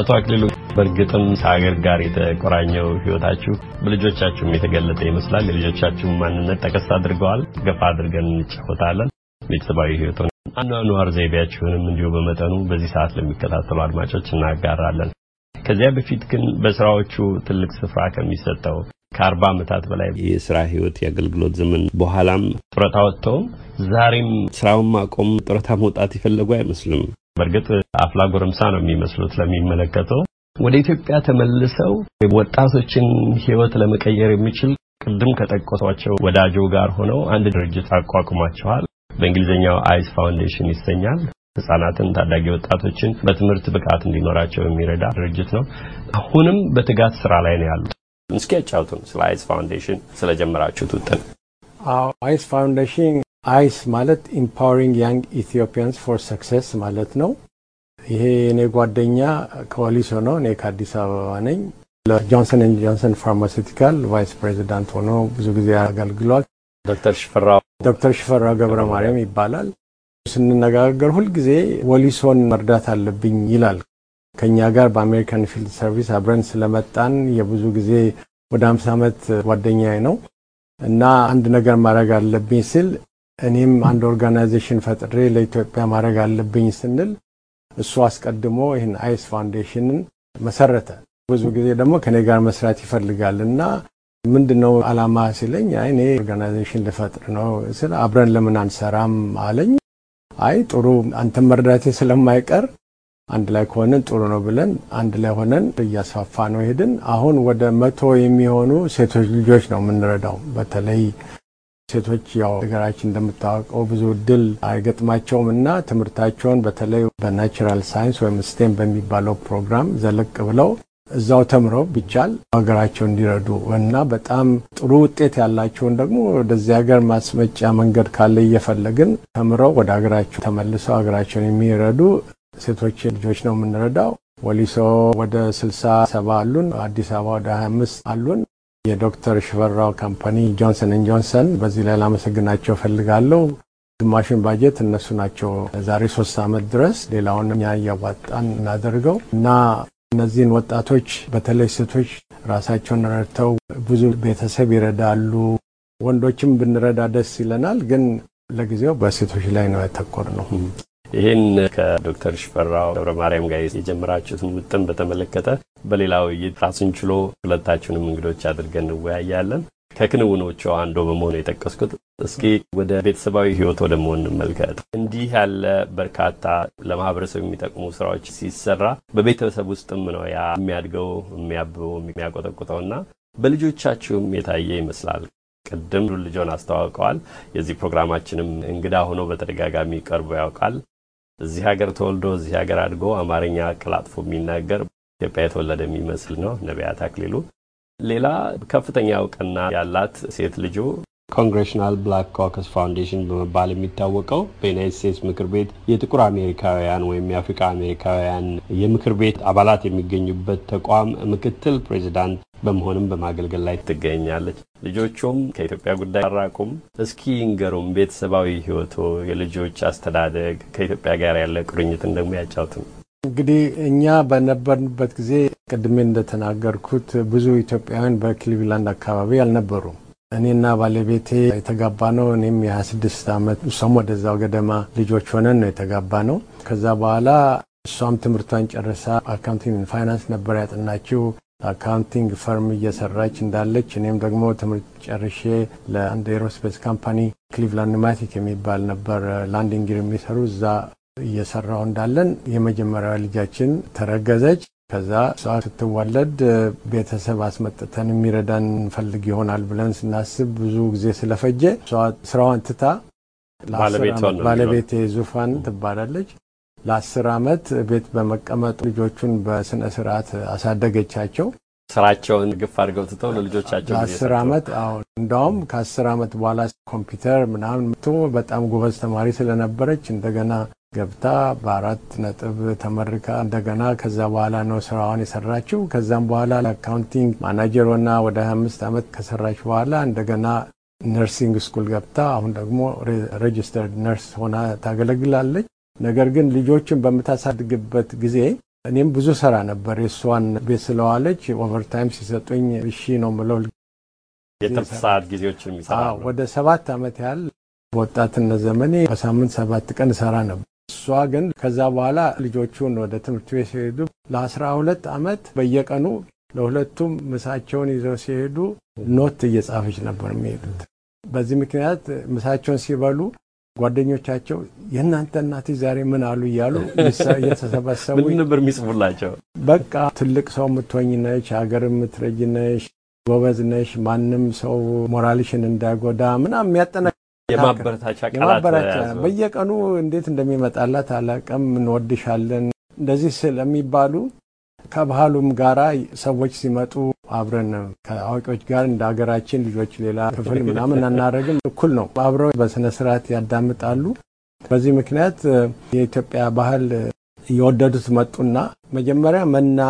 አቶ አክሊሉ በእርግጥም ከሀገር ጋር የተቆራኘው ህይወታችሁ በልጆቻችሁም የተገለጠ ይመስላል። የልጆቻችሁን ማንነት ጠቀስ አድርገዋል። ገፋ አድርገን እንጫወታለን። ቤተሰባዊ ህይወት አኗኗር ዘይቤያችሁንም እንዲሁ በመጠኑ በዚህ ሰዓት ለሚከታተሉ አድማጮች እናጋራለን። ከዚያ በፊት ግን በስራዎቹ ትልቅ ስፍራ ከሚሰጠው ከአርባ ዓመታት በላይ የስራ ህይወት የአገልግሎት ዘመን በኋላም ጡረታ ወጥተውም ዛሬም ስራውን ማቆም ጡረታ መውጣት የፈለጉ አይመስልም። በእርግጥ አፍላ ጎረምሳ ነው የሚመስሉት ለሚመለከተው። ወደ ኢትዮጵያ ተመልሰው ወጣቶችን ህይወት ለመቀየር የሚችል ቅድም ከጠቀሷቸው ወዳጆ ጋር ሆነው አንድ ድርጅት አቋቁሟቸዋል። በእንግሊዝኛው EYES Foundation ይሰኛል። ህጻናትን፣ ታዳጊ ወጣቶችን በትምህርት ብቃት እንዲኖራቸው የሚረዳ ድርጅት ነው። አሁንም በትጋት ስራ ላይ ነው ያሉት። እስኪ ያጫውቱን ስለ EYES Foundation ስለጀመራችሁት ውጥን። EYES Foundation EYES ማለት Empowering Young Ethiopians for Success ማለት ነው። ይሄ የኔ ጓደኛ ከወሊሶ ነው፣ እኔ ከአዲስ አበባ ነኝ። ለ Johnson and Johnson pharmaceutical vice president ሆኖ ብዙ ጊዜ አገልግሏል። ዶክተር ሽፈራው ዶክተር ሽፈራው ገብረ ማርያም ይባላል። ስንነጋገር ሁልጊዜ ወሊሶን መርዳት አለብኝ ይላል። ከኛ ጋር በ American Field Service አብረን ስለመጣን የብዙ ጊዜ ወደ አምሳ ዓመት ጓደኛዬ ነው እና አንድ ነገር ማድረግ አለብኝ ስል እኔም አንድ organization ፈጥሬ ለኢትዮጵያ ማድረግ አለብኝ ስንል እሱ አስቀድሞ ይህን EYES Foundation ን መሰረተ። ብዙ ጊዜ ደግሞ ከኔ ጋር መስራት ይፈልጋል እና ምንድነው አላማ ሲለኝ እኔ organization ልፈጥር ነው ስል አብረን ለምን አንሰራም አለኝ። አይ ጥሩ አንተን መርዳቴ ስለማይቀር አንድ ላይ ከሆንን ጥሩ ነው ብለን አንድ ላይ ሆነን እያስፋፋነው ሄድን። አሁን ወደ መቶ የሚሆኑ ሴቶች ልጆች ነው የምንረዳው። በተለይ ሴቶች ያው ሀገራችን እንደምታወቀው ብዙ እድል አይገጥማቸውም እና ትምህርታቸውን በተለይ በ natural science ወይም STEM በሚባለው ፕሮግራም ዘለቅ ብለው እዛው ተምረው ቢቻል ሀገራቸው እንዲረዱ እና በጣም ጥሩ ውጤት ያላቸውን ደግሞ ወደዚህ ሀገር ማስመጫ መንገድ ካለ እየፈለግን ተምረው ወደ ሀገራቸው ተመልሰው ሀገራቸውን የሚረዱ ሴቶች ልጆች ነው የምንረዳው። ወሊሶ ወደ ስልሳ ሰባ አሉን። አዲስ አበባ ወደ ሀያ አምስት አሉን። የዶክተር ሽፈራው company Johnson n Johnson በዚህ ላይ ላመሰግናቸው ፈልጋለሁ። ግማሹን ባጀት እነሱ ናቸው ዛሬ ሶስት ዓመት ድረስ ሌላውን እኛ እያዋጣን እናደርገው እና እነዚህን ወጣቶች በተለይ ሴቶች ራሳቸውን ረድተው ብዙ ቤተሰብ ይረዳሉ። ወንዶችም ብንረዳ ደስ ይለናል፣ ግን ለጊዜው በሴቶች ላይ ነው ያተኮር ነው። ይህን ከዶክተር ሽፈራው ገብረ ማርያም ጋር የጀመራችሁትን ውጥን በተመለከተ በሌላ ውይይት ራሱን ችሎ ሁለታችሁንም እንግዶች አድርገን እንወያያለን። ከክንውኖቹ አንዱ በመሆኑ የጠቀስኩት እስኪ ወደ ቤተሰባዊ ወደ መሆን እንመልከት። እንዲህ ያለ በርካታ ለማህበረሰብ የሚጠቅሙ ስራዎች ሲሰራ በቤተሰብ ውስጥም ነው ያ የሚያድገው የሚያብበው የሚያቆጠቁጠውና በልጆቻችሁም የታየ ይመስላል። ቅድም ልጆን አስተዋውቀዋል። የዚህ ፕሮግራማችንም እንግዳ ሆኖ በተደጋጋሚ ቀርቦ ያውቃል። እዚህ ሀገር ተወልዶ እዚህ ሀገር አድጎ አማርኛ ቀላጥፎ የሚናገር ኢትዮጵያ የተወለደ የሚመስል ነው ነቢያት አክሊሉ። ሌላ ከፍተኛ እውቅና ያላት ሴት ልጆ Congressional Black Caucus Foundation በመባል የሚታወቀው በ United States ምክር ቤት የጥቁር አሜሪካውያን ወይም የአፍሪካ አሜሪካውያን የምክር ቤት አባላት የሚገኙበት ተቋም ምክትል ፕሬዚዳንት በመሆንም በማገልገል ላይ ትገኛለች። ልጆቹም ከኢትዮጵያ ጉዳይ አልራቁም። እስኪ ይንገሩም ቤተሰባዊ ህይወቶ፣ የልጆች አስተዳደግ፣ ከኢትዮጵያ ጋር ያለ ቁርኝትን ደግሞ ያጫውትም። እንግዲህ እኛ በነበርንበት ጊዜ ቅድም እንደተናገርኩት ብዙ ኢትዮጵያውያን በክሊቭላንድ አካባቢ አልነበሩም። እኔና ባለቤቴ የተጋባነው። እኔም የ26 ዓመት እሷም ወደዛው ገደማ ልጆች ሆነን ነው የተጋባነው። ከዛ በኋላ እሷም ትምህርቷን ጨርሳ accounting finance ነበር ያጠናችው። accounting firm እየሰራች እንዳለች እኔም ደግሞ ትምህርት ጨርሼ ለአንድ aerospace company Cleveland Pneumatic የሚባል ነበር landing የሚሰሩ እዛ እየሰራው እንዳለን የመጀመሪያዋ ልጃችን ተረገዘች። ከዛ እሷ ስትወለድ ቤተሰብ አስመጥተን የሚረዳን እንፈልግ ይሆናል ብለን ስናስብ ብዙ ጊዜ ስለፈጀ እሷ ስራዋን ትታ ባለቤቴ ዙፋን ትባላለች። ለአስር ዓመት ቤት በመቀመጥ ልጆቹን በስነ ስርዓት አሳደገቻቸው። ስራቸውን give up አድርገው ትተው ለልጆቻቸው ለአስር ዓመት አሁን እንደውም ከአስር ዓመት በኋላ ኮምፒውተር ምናምን ቶ በጣም ጎበዝ ተማሪ ስለነበረች እንደገና ገብታ በአራት ነጥብ ተመርቃ እንደገና ከዛ በኋላ ነው ስራዋን የሰራችው። ከዛም በኋላ ለ accounting manager ሆና ወደ 25 ዓመት ከሰራች በኋላ እንደገና nursing school ገብታ አሁን ደግሞ registered nurse ሆና ታገለግላለች። ነገር ግን ልጆችን በምታሳድግበት ጊዜ እኔም ብዙ ሰራ ነበር። የእሷን ቤት ስለዋለች overtime ሲሰጡኝ እሺ ነው ምለው። የትርፍ ሰዓት ይሰራሉ። ወደ ሰባት ዓመት ያህል በወጣትነት ዘመኔ በሳምንት ሰባት ቀን እሰራ ነበር። እሷ ግን ከዛ በኋላ ልጆቹን ወደ ትምህርት ቤት ሲሄዱ ለአስራ ሁለት ዓመት በየቀኑ ለሁለቱም ምሳቸውን ይዘው ሲሄዱ ኖት እየጻፈች ነበር የሚሄዱት። በዚህ ምክንያት ምሳቸውን ሲበሉ ጓደኞቻቸው የእናንተ እናት ዛሬ ምን አሉ እያሉ እየተሰበሰቡ ምን ነበር የሚጽፉላቸው? በቃ ትልቅ ሰው የምትሆኝ ነሽ፣ ሀገር የምትረጅ ነሽ፣ ጎበዝ ነሽ፣ ማንም ሰው ሞራልሽን እንዳይጎዳ ምናምን የሚያጠና የማበረታቻ ቃላት በየቀኑ እንዴት እንደሚመጣላት አላውቅም። እንወድሻለን እንደዚህ ስለሚባሉ ከባህሉም ጋራ ሰዎች ሲመጡ አብረን ከአዋቂዎች ጋር እንደ ሀገራችን ልጆች ሌላ ክፍል ምናምን አናደርግም። እኩል ነው። አብረው በስነ ስርዓት ያዳምጣሉ። በዚህ ምክንያት የኢትዮጵያ ባህል እየወደዱት መጡና መጀመሪያ መና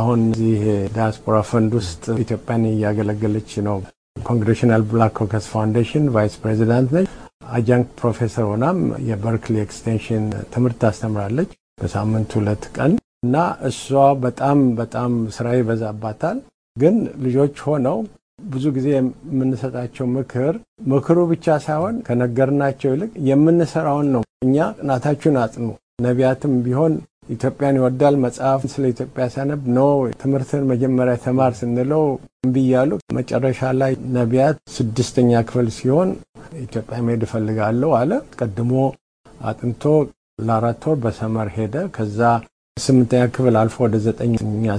አሁን እዚህ ዲያስፖራ ፈንድ ውስጥ ኢትዮጵያን እያገለገለች ነው። Congressional Black Caucus Foundation vice president ነች። adjunct professor ሆናም የበርክሊ extension ትምህርት ታስተምራለች በሳምንት ሁለት ቀን እና እሷ በጣም በጣም ስራ ይበዛባታል። ግን ልጆች ሆነው ብዙ ጊዜ የምንሰጣቸው ምክር ምክሩ ብቻ ሳይሆን ከነገርናቸው ይልቅ የምንሰራውን ነው። እኛ ጥናታችሁን አጥኑ። ነቢያትም ቢሆን ኢትዮጵያን ይወዳል መጽሐፍ ስለ ኢትዮጵያ ሲያነብ ኖ ትምህርትን መጀመሪያ ተማር ስንለው እምቢ እያሉ መጨረሻ ላይ ነቢያት ስድስተኛ ክፍል ሲሆን ኢትዮጵያ መሄድ እፈልጋለሁ አለ። ቀድሞ አጥንቶ ለአራት ወር በሰመር ሄደ። ከዛ ስምንተኛ ክፍል አልፎ ወደ ዘጠኛ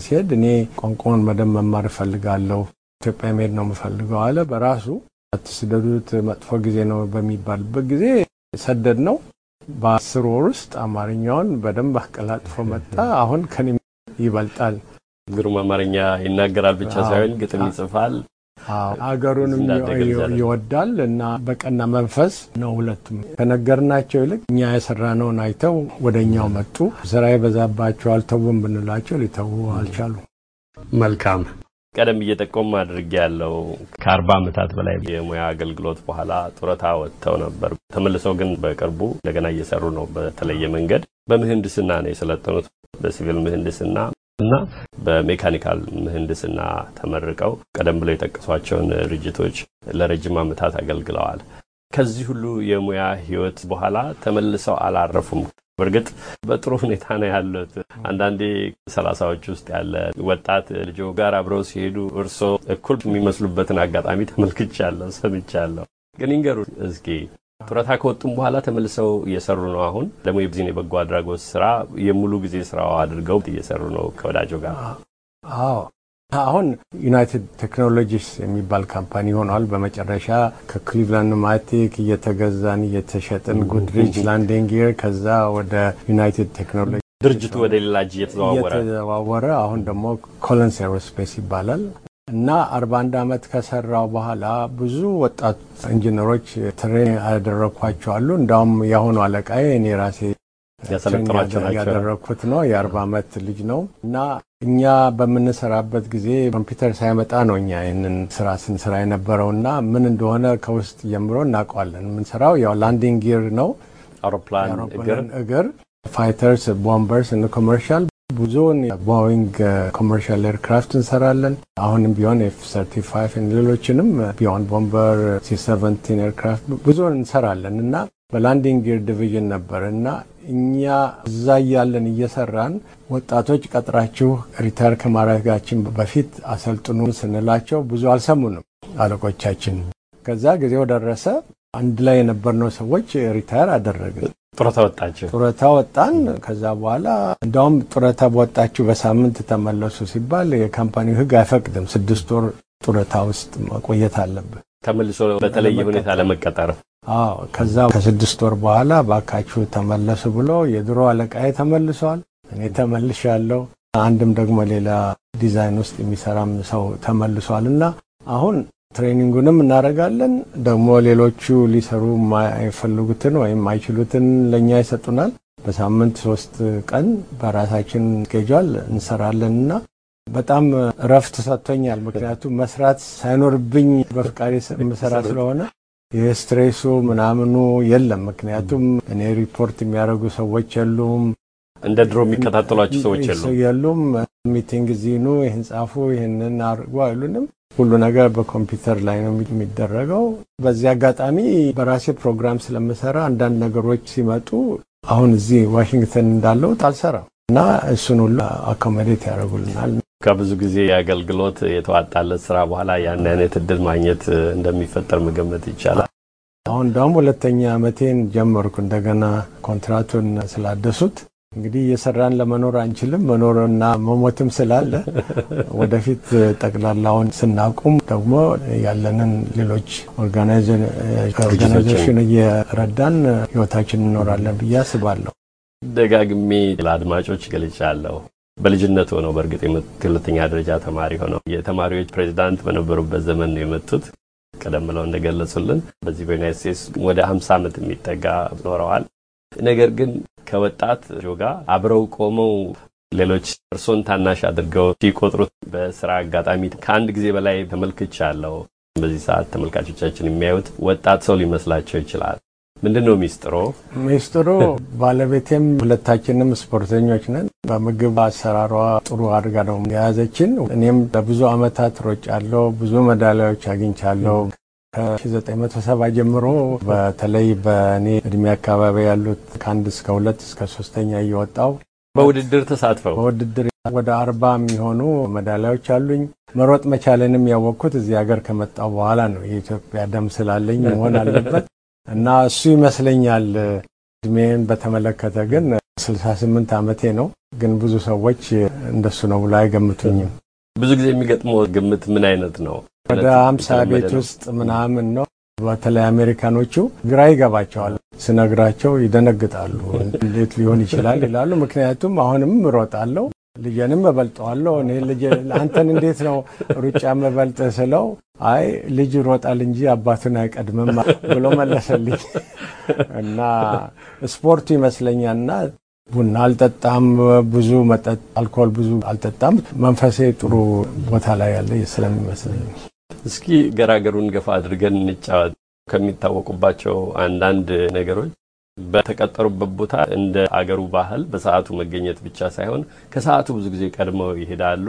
ሲሄድ እኔ ቋንቋውን በደንብ መማር እፈልጋለሁ ኢትዮጵያ መሄድ ነው የምፈልገው አለ። በራሱ አትስደዱት መጥፎ ጊዜ ነው በሚባልበት ጊዜ ሰደድ ነው። በአስር ወር ውስጥ አማርኛውን በደንብ አቀላጥፎ መጣ። አሁን ከኔ ይበልጣል። ግሩም አማርኛ ይናገራል ብቻ ሳይሆን ግጥም ይጽፋል። አገሩንም ይወዳል እና በቀና መንፈስ ነው። ሁለቱም ከነገርናቸው ይልቅ እኛ የሰራነውን አይተው ወደ እኛው መጡ። ስራ የበዛባቸው ተውን ብንላቸው ሊተዉ አልቻሉ። መልካም ቀደም እየጠቆም አድርጌ ያለው ከአርባ ዓመታት በላይ የሙያ አገልግሎት በኋላ ጡረታ ወጥተው ነበር። ተመልሰው ግን በቅርቡ እንደገና እየሰሩ ነው። በተለየ መንገድ በምህንድስና ነው የሰለጠኑት። በሲቪል ምህንድስና እና በሜካኒካል ምህንድስና ተመርቀው ቀደም ብለው የጠቀሷቸውን ድርጅቶች ለረጅም ዓመታት አገልግለዋል። ከዚህ ሁሉ የሙያ ህይወት በኋላ ተመልሰው አላረፉም። በእርግጥ በጥሩ ሁኔታ ነው ያሉት። አንዳንዴ ሰላሳዎች ውስጥ ያለ ወጣት ልጆ ጋር አብረው ሲሄዱ እርስዎ እኩል የሚመስሉበትን አጋጣሚ ተመልክቻለሁ፣ ሰምቻለሁ። ግን ይንገሩ እስኪ ጡረታ ከወጡም በኋላ ተመልሰው እየሰሩ ነው። አሁን ደግሞ የዚህን የበጎ አድራጎት ስራ የሙሉ ጊዜ ስራው አድርገው እየሰሩ ነው ከወዳጆ ጋር። አዎ አሁን United Technologies የሚባል company ሆኗል። በመጨረሻ ከክሊቭላንድ ማቲክ እየተገዛን እየተሸጥን Goodrich landing gear ከዛ ወደ United Technology ድርጅቱ ወደ ሌላ እጅ እየተዘዋወረ አሁን ደግሞ Collins Aerospace ይባላል እና አርባ አንድ ዓመት ከሰራው በኋላ ብዙ ወጣት ኢንጂነሮች train ያደረግኳቸው አሉ። እንዳውም የአሁኑ አለቃዬ እኔ ራሴ ያደረግኩት ነው። የአርባ ዓመት ልጅ ነው እና እኛ በምንሰራበት ጊዜ ኮምፒውተር ሳይመጣ ነው እኛ ይህንን ስራ ስንሰራ የነበረው እና ምን እንደሆነ ከውስጥ ጀምሮ እናውቀዋለን። የምንሰራው ያው landing gear ነው፣ አውሮፕላን እግር fighters፣ bombers commercial ብዙውን Boeing commercial aircraft እንሰራለን። አሁንም ቢሆን F thirty five ሌሎችንም B-1 bomber C seventeen aircraft ብዙውን እንሰራለን እና በ landing gear division ነበር እና እኛ እዛ እያለን እየሰራን ወጣቶች ቀጥራችሁ retire ከማድረጋችን በፊት አሰልጥኑ ስንላቸው ብዙ አልሰሙንም አለቆቻችን። ከዛ ጊዜው ደረሰ። አንድ ላይ የነበርነው ሰዎች retire አደረግን። ጡረታ ወጣችሁ? ጡረታ ወጣን። ከዛ በኋላ እንዲያውም ጡረታ በወጣችሁ በሳምንት ተመለሱ ሲባል የ company ው ሕግ አይፈቅድም። ስድስት ወር ጡረታ ውስጥ መቆየት አለብህ ተመልሶ በተለየ ሁኔታ ለመቀጠር አዎ ከዛ ከስድስት ወር በኋላ ባካችሁ ተመለሱ ብሎ የድሮ አለቃዬ ተመልሷል። እኔ ተመልሻለሁ። አንድም ደግሞ ሌላ ዲዛይን ውስጥ የሚሰራም ሰው ተመልሷል እና አሁን training ኡንም እናደርጋለን። ደግሞ ሌሎቹ ሊሰሩ የማይፈልጉትን ወይም አይችሉትን ለእኛ ይሰጡናል። በሳምንት ሶስት ቀን በራሳችን schedule እንሰራለን እና በጣም እረፍት ሰጥቶኛል። ምክንያቱም መስራት ሳይኖርብኝ በፍቃዴ የምሰራ ስለሆነ የ stress ኡ ምናምኑ የለም። ምክንያቱም እኔ ሪፖርት የሚያደርጉ ሰዎች የሉም። እንደ ድሮ የሚከታተሏቸው ሰዎች የሉም meeting እዚህ ኑ፣ ይህን ጻፉ፣ ይህንን አድርጉ አይሉንም። ሁሉ ነገር በኮምፒውተር ላይ ነው የሚደረገው። በዚህ አጋጣሚ በራሴ ፕሮግራም ስለምሰራ አንዳንድ ነገሮች ሲመጡ አሁን እዚህ ዋሽንግተን እንዳለሁት አልሰራም እና እሱን ሁሉ accommodate ያደርጉልናል። ከብዙ ጊዜ የአገልግሎት የተዋጣለት ስራ በኋላ ያን አይነት እድል ማግኘት እንደሚፈጠር መገመት ይቻላል። አሁን ደግሞ ሁለተኛ ዓመቴን ጀመርኩ እንደገና ኮንትራቱን ስላደሱት እንግዲህ እየሰራን ለመኖር አንችልም። መኖርና መሞትም ስላለ ወደፊት ጠቅላላውን ስናቁም ደግሞ ያለንን ሌሎች organization እየረዳን ህይወታችን እንኖራለን ብዬ አስባለሁ። ደጋግሜ ለአድማጮች ገልጫለሁ። በልጅነት ሆነው በእርግጥ የመጡት ሁለተኛ ደረጃ ተማሪ ሆነው የተማሪዎች ፕሬዚዳንት በነበሩበት ዘመን ነው የመጡት። ቀደም ብለው እንደገለጹልን በዚህ በዩናይት ስቴትስ ወደ ሀምሳ ዓመት የሚጠጋ ኖረዋል። ነገር ግን ከወጣት ጋር አብረው ቆመው ሌሎች እርሶን ታናሽ አድርገው ሲቆጥሩት በስራ አጋጣሚ ከአንድ ጊዜ በላይ ተመልክቻለሁ። በዚህ ሰዓት ተመልካቾቻችን የሚያዩት ወጣት ሰው ሊመስላቸው ይችላል። ምንድን ነው ሚስጥሮ? ሚስጥሩ ባለቤቴም ሁለታችንም ስፖርተኞች ነን። በምግብ አሰራሯ ጥሩ አድርጋ ነው የያዘችን። እኔም ለብዙ አመታት ሮጫለሁ፣ ብዙ ሜዳሊያዎች አግኝቻለሁ። ከ1970 ጀምሮ በተለይ በእኔ እድሜ አካባቢ ያሉት ከአንድ እስከ ሁለት እስከ ሶስተኛ እየወጣው በውድድር ተሳትፈው በውድድር ወደ አርባ የሚሆኑ ሜዳሊያዎች አሉኝ። መሮጥ መቻለንም ያወቅኩት እዚህ ሀገር ከመጣው በኋላ ነው። የኢትዮጵያ ደም ስላለኝ መሆን አለበት እና እሱ ይመስለኛል። እድሜን በተመለከተ ግን 68 ዓመቴ ነው። ግን ብዙ ሰዎች እንደሱ ነው ብሎ አይገምቱኝም። ብዙ ጊዜ የሚገጥመው ግምት ምን አይነት ነው? ወደ አምሳ ቤት ውስጥ ምናምን ነው። በተለይ አሜሪካኖቹ ግራ ይገባቸዋል። ስነግራቸው ይደነግጣሉ። እንዴት ሊሆን ይችላል ይላሉ። ምክንያቱም አሁንም እሮጣለሁ፣ ልጄንም እበልጠዋለሁ። እኔ ልጄ አንተን እንዴት ነው ሩጫ መበልጥ ስለው አይ ልጅ ይሮጣል እንጂ አባቱን አይቀድምም ብሎ መለሰልኝ እና ስፖርቱ ይመስለኛልና ቡና አልጠጣም፣ ብዙ መጠጥ አልኮል ብዙ አልጠጣም። መንፈሴ ጥሩ ቦታ ላይ ያለ ስለሚመስለኝ እስኪ ገራገሩን ገፋ አድርገን እንጫወት። ከሚታወቁባቸው አንዳንድ ነገሮች በተቀጠሩበት ቦታ እንደ አገሩ ባህል በሰዓቱ መገኘት ብቻ ሳይሆን ከሰዓቱ ብዙ ጊዜ ቀድመው ይሄዳሉ።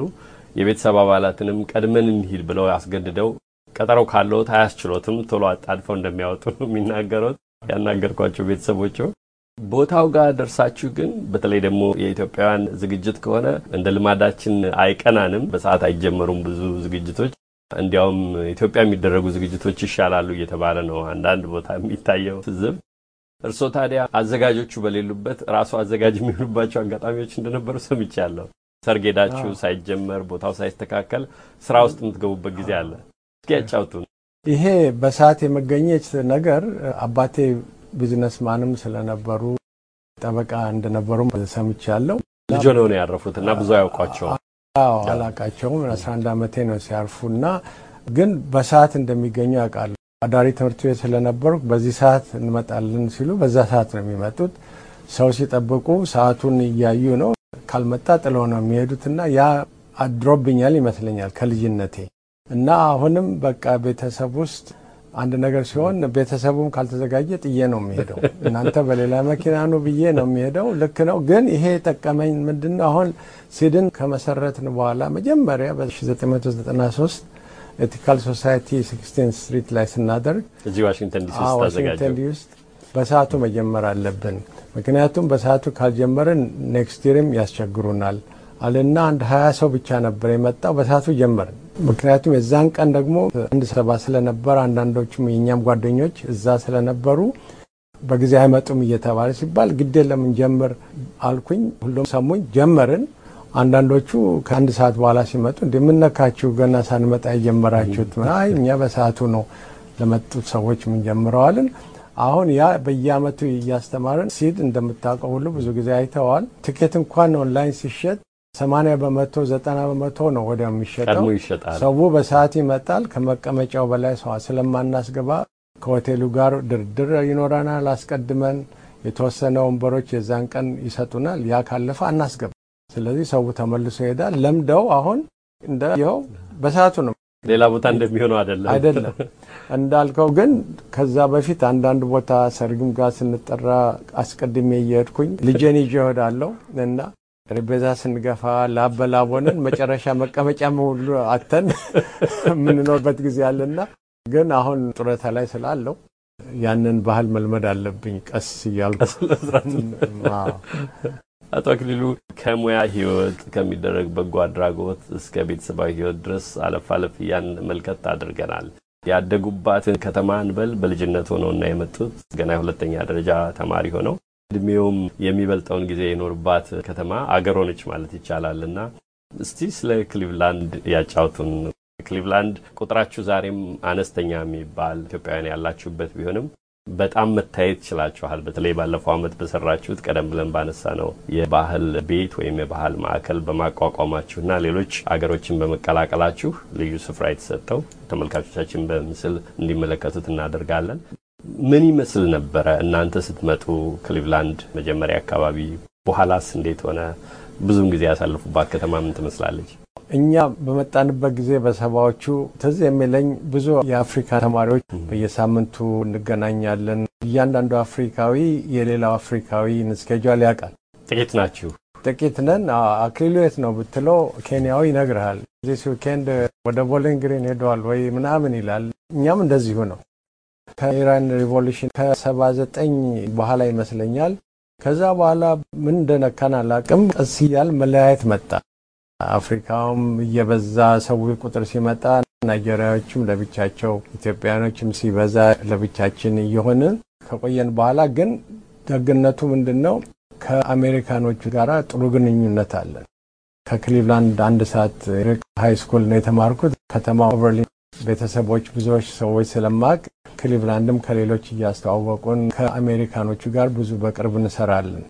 የቤተሰብ አባላትንም ቀድመን እንሂድ ብለው አስገድደው ቀጠሮው ካለዎት አያስችሎትም ቶሎ አጣድፈው እንደሚያወጡ ነው የሚናገሩት ያናገርኳቸው ቤተሰቦች። ቦታው ጋር ደርሳችሁ ግን በተለይ ደግሞ የኢትዮጵያውያን ዝግጅት ከሆነ እንደ ልማዳችን አይቀናንም። በሰዓት አይጀመሩም ብዙ ዝግጅቶች እንዲያውም ኢትዮጵያ የሚደረጉ ዝግጅቶች ይሻላሉ እየተባለ ነው አንዳንድ ቦታ የሚታየው ትዝብ። እርስዎ ታዲያ አዘጋጆቹ በሌሉበት ራሱ አዘጋጅ የሚሆኑባቸው አጋጣሚዎች እንደነበሩ ሰምቻለሁ። ሰርግ ሄዳችሁ ሳይጀመር ቦታው ሳይስተካከል ስራ ውስጥ የምትገቡበት ጊዜ አለ። እስኪ ያጫውቱን። ይሄ በሰዓት የመገኘት ነገር አባቴ ቢዝነስማንም ስለነበሩ ጠበቃ እንደነበሩ ሰምቻለሁ። ልጆ ነው ነው ያረፉት እና ብዙ አያውቋቸውም። አዎ አላቃቸውም። አስራ አንድ ዓመቴ ነው ሲያርፉ እና ግን በሰዓት እንደሚገኙ ያውቃሉ። አዳሪ ትምህርት ቤት ስለነበሩ በዚህ ሰዓት እንመጣለን ሲሉ በዛ ሰዓት ነው የሚመጡት። ሰው ሲጠብቁ ሰዓቱን እያዩ ነው። ካልመጣ ጥለው ነው የሚሄዱት እና ያ አድሮብኛል ይመስለኛል ከልጅነቴ እና አሁንም በቃ ቤተሰብ ውስጥ አንድ ነገር ሲሆን ቤተሰቡም ካልተዘጋጀ ጥዬ ነው የሚሄደው። እናንተ በሌላ መኪና ነው ብዬ ነው የሚሄደው። ልክ ነው። ግን ይሄ የጠቀመኝ ምንድን ነው? አሁን ሲድን ከመሰረትን በኋላ መጀመሪያ በ1993 Ethical Society sixteenth street ላይ ስናደርግ እዚህ ዋሽንግተን ዲሲ ውስጥ ዋሽንግተን ዲሲ ውስጥ በሰዓቱ መጀመር አለብን። ምክንያቱም በሰዓቱ ካልጀመርን next year ም ያስቸግሩናል አለና አንድ ሀያ ሰው ብቻ ነበር የመጣው። በሰዓቱ ጀመርን። ምክንያቱም የዛን ቀን ደግሞ አንድ ሰባ ስለነበረ አንዳንዶቹም የእኛም ጓደኞች እዛ ስለነበሩ በጊዜ አይመጡም እየተባለ ሲባል ግዴለም እንጀምር አልኩኝ። ሁሉም ሰሙኝ። ጀመርን። አንዳንዶቹ ከአንድ ሰዓት በኋላ ሲመጡ እንደምነካችሁ ገና ሳንመጣ የጀመራችሁት? አይ እኛ በሰዓቱ ነው ለመጡት ሰዎች ምንጀምረው አልን። አሁን ያ በየአመቱ እያስተማርን ሲድ እንደምታውቀው ሁሉ ብዙ ጊዜ አይተዋል። ትኬት እንኳን ኦንላይን ሲሸጥ ሰማንያ በመቶ ዘጠና በመቶ ነው ወዲያ የሚሸጠው። ሰው በሰዓት ይመጣል። ከመቀመጫው በላይ ሰው ስለማናስገባ ከሆቴሉ ጋር ድርድር ይኖረናል። አስቀድመን የተወሰነ ወንበሮች የዛን ቀን ይሰጡናል። ያ ካለፈ አናስገባ። ስለዚህ ሰው ተመልሶ ይሄዳል። ለምደው አሁን እንደ ይኸው በሰዓቱ ነው። ሌላ ቦታ እንደሚሆነው አይደለም። አይደለም። እንዳልከው ግን ከዛ በፊት አንዳንድ ቦታ ሰርግም ጋር ስንጠራ አስቀድሜ እየሄድኩኝ ልጄን ይዤ እሄዳለሁ እና ጠረጴዛ ስንገፋ ሆነን መጨረሻ መቀመጫ ሁሉ አተን የምንኖርበት ጊዜ አለና ግን አሁን ጡረታ ላይ ስላለው ያንን ባህል መልመድ አለብኝ። ቀስ እያልኩ አቶ አክሊሉ ከሙያ ህይወት ከሚደረግ በጎ አድራጎት እስከ ቤተሰባዊ ህይወት ድረስ አለፍ አለፍ እያን መልከት አድርገናል። ያደጉባትን ከተማ እንበል በልጅነት ሆነውና የመጡት ገና የሁለተኛ ደረጃ ተማሪ ሆነው እድሜውም የሚበልጠውን ጊዜ የኖርባት ከተማ አገር ሆነች ማለት ይቻላል እና እስቲ ስለ ክሊቭላንድ ያጫውቱን። ክሊቭላንድ ቁጥራችሁ ዛሬም አነስተኛ የሚባል ኢትዮጵያውያን ያላችሁበት ቢሆንም በጣም መታየት ችላችኋል። በተለይ ባለፈው ዓመት በሰራችሁት ቀደም ብለን ባነሳነው የባህል ቤት ወይም የባህል ማዕከል በማቋቋማችሁና ሌሎች አገሮችን በመቀላቀላችሁ ልዩ ስፍራ የተሰጠው ተመልካቾቻችን በምስል እንዲመለከቱት እናደርጋለን። ምን ይመስል ነበረ እናንተ ስትመጡ ክሊቭላንድ መጀመሪያ አካባቢ? በኋላስ እንዴት ሆነ? ብዙም ጊዜ ያሳልፉባት ከተማ ምን ትመስላለች? እኛ በመጣንበት ጊዜ በሰባዎቹ ትዝ የሚለኝ ብዙ የአፍሪካ ተማሪዎች በየሳምንቱ እንገናኛለን። እያንዳንዱ አፍሪካዊ የሌላው አፍሪካዊ schedule ያውቃል። ጥቂት ናችሁ? ጥቂት ነን። አክሊሉ የት ነው ብትለው ኬንያዊ ይነግርሃል። this weekend ወደ ቦሊንግ ግሪን ሄደዋል ወይ ምናምን ይላል። እኛም እንደዚሁ ነው። ከኢራን revolution ከሰባ ዘጠኝ በኋላ ይመስለኛል። ከዛ በኋላ ምን እንደነካን አላቅም። ቀስ እያለ መለያየት መጣ። አፍሪካውም እየበዛ ሰው ቁጥር ሲመጣ ናይጄሪያዎችም ለብቻቸው፣ ኢትዮጵያኖችም ሲበዛ ለብቻችን እየሆንን ከቆየን በኋላ ግን ደግነቱ ምንድን ነው? ከአሜሪካኖቹ ጋር ጥሩ ግንኙነት አለን። ከክሊቭላንድ አንድ ሰዓት ርቅ high school ነው የተማርኩት። ከተማ Waverly ቤተሰቦች ብዙዎች ሰዎች ስለማቅ ክሊቭላንድም ከሌሎች እያስተዋወቁን ከአሜሪካኖቹ ጋር ብዙ በቅርብ እንሰራለን።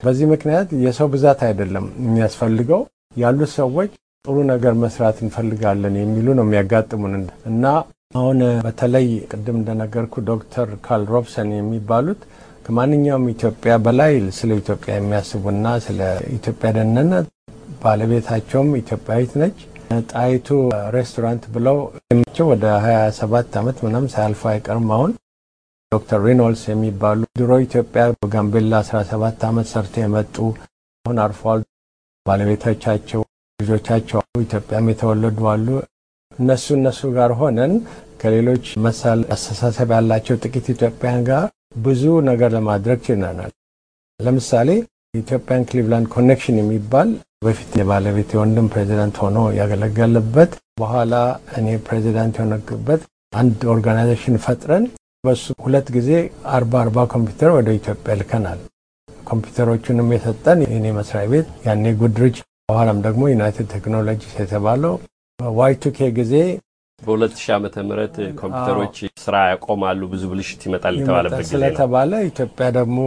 በዚህ ምክንያት የሰው ብዛት አይደለም የሚያስፈልገው ያሉት ሰዎች ጥሩ ነገር መስራት እንፈልጋለን የሚሉ ነው የሚያጋጥሙን እና አሁን በተለይ ቅድም እንደነገርኩ ዶክተር ካርል ሮብሰን የሚባሉት ከማንኛውም ኢትዮጵያ በላይ ስለ ኢትዮጵያ የሚያስቡና ስለ ኢትዮጵያ ደህንነት ባለቤታቸውም ኢትዮጵያዊት ነች። ጣይቱ ሬስቶራንት ብለው የሚቸው ወደ 27 ዓመት ምናም ሳያልፉ አይቀርም። አሁን ዶክተር ሪኖልስ የሚባሉ ድሮ ኢትዮጵያ በጋምቤላ 17 ዓመት ሰርተው የመጡ አሁን አርፈዋል። ባለቤቶቻቸው ልጆቻቸው ኢትዮጵያም የተወለዱ አሉ። እነሱ እነሱ ጋር ሆነን ከሌሎች መሰል አስተሳሰብ ያላቸው ጥቂት ኢትዮጵያን ጋር ብዙ ነገር ለማድረግ ችለናል። ለምሳሌ Ethiopian Cleveland Connection የሚባል በፊት የባለቤት የወንድም ፕሬዚዳንት ሆኖ ያገለገለበት በኋላ እኔ ፕሬዚዳንት የሆነበት አንድ organization ፈጥረን በሱ ሁለት ጊዜ አርባ አርባ ኮምፒውተር ወደ ኢትዮጵያ ልከናል። ኮምፒውተሮቹንም የሰጠን የኔ መስሪያ ቤት ያኔ Goodrich በኋላም ደግሞ United Technologies የተባለው Y2K ጊዜ በሁለት ሺህ ዓመተ ምህረት ኮምፒውተሮች ስራ ያቆማሉ፣ ብዙ ብልሽት ይመጣል የተባለበት ጊዜ ስለተባለ ኢትዮጵያ ደግሞ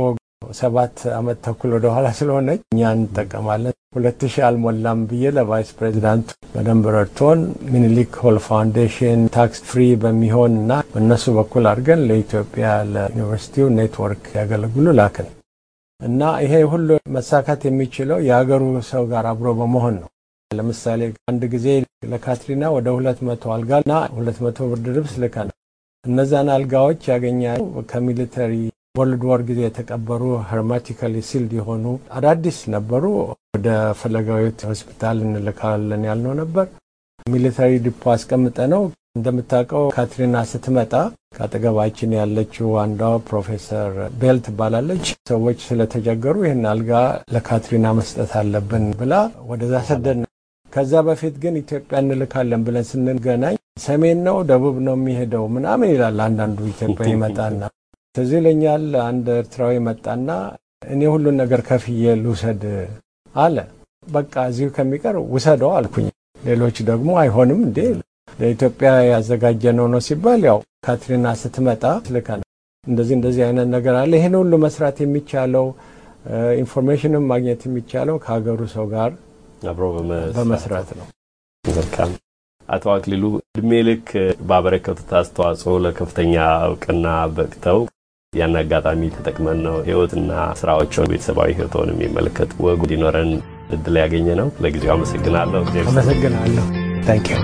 ሰባት አመት ተኩል ወደኋላ ስለሆነች እኛ እንጠቀማለን። ሁለት ሺህ አልሞላም ብዬ ለ vice ፕሬዚዳንቱ በደንብ ረድቶን ሚኒሊክ Hall Foundation tax free በሚሆን እና በእነሱ በኩል አድርገን ለኢትዮጵያ ለዩኒቨርሲቲው ኔትወርክ ያገለግሉ ላክን እና ይሄ ሁሉ መሳካት የሚችለው የሀገሩ ሰው ጋር አብሮ በመሆን ነው። ለምሳሌ አንድ ጊዜ ለካትሪና ወደ ሁለት መቶ አልጋና ሁለት መቶ ብርድ ልብስ ልከናል። እነዛን አልጋዎች ያገኛል ከ military World War ጊዜ የተቀበሩ hermetically sealed የሆኑ አዳዲስ ነበሩ። ወደ ፈለገ ሕይወት ሆስፒታል እንልካለን ያልነው ነበር። military depot አስቀምጠ ነው። እንደምታውቀው ካትሪና ስትመጣ ከአጠገባችን ያለችው አንዷ ፕሮፌሰር ቤል ትባላለች። ሰዎች ስለተቸገሩ ይህን አልጋ ለካትሪና መስጠት አለብን ብላ ወደዛ ሰደን። ከዛ በፊት ግን ኢትዮጵያ እንልካለን ብለን ስንገናኝ ሰሜን ነው ደቡብ ነው የሚሄደው ምናምን ይላል አንዳንዱ ኢትዮጵያ ይመጣና ትዝ ይለኛል አንድ ኤርትራዊ መጣና እኔ ሁሉን ነገር ከፍዬ ልውሰድ አለ። በቃ እዚሁ ከሚቀር ውሰደው አልኩኝ። ሌሎች ደግሞ አይሆንም እንዴ ለኢትዮጵያ ያዘጋጀነው ነው ሲባል ያው ካትሪና ስትመጣ ልከና እንደዚህ እንደዚህ አይነት ነገር አለ። ይህን ሁሉ መስራት የሚቻለው ኢንፎርሜሽንም ማግኘት የሚቻለው ከሀገሩ ሰው ጋር አብሮ በመስራት ነው። መልካም አቶ አክሊሉ እድሜ ልክ ባበረከቱት አስተዋጽኦ ለከፍተኛ እውቅና በቅተው ያን አጋጣሚ ተጠቅመን ነው ህይወትና ስራዎችን ቤተሰባዊ ህይወቶን የሚመለከት ወጉ እንዲኖረን እድል ያገኘ ነው። ለጊዜው አመሰግናለሁ። አመሰግናለሁ። ታንኪዩ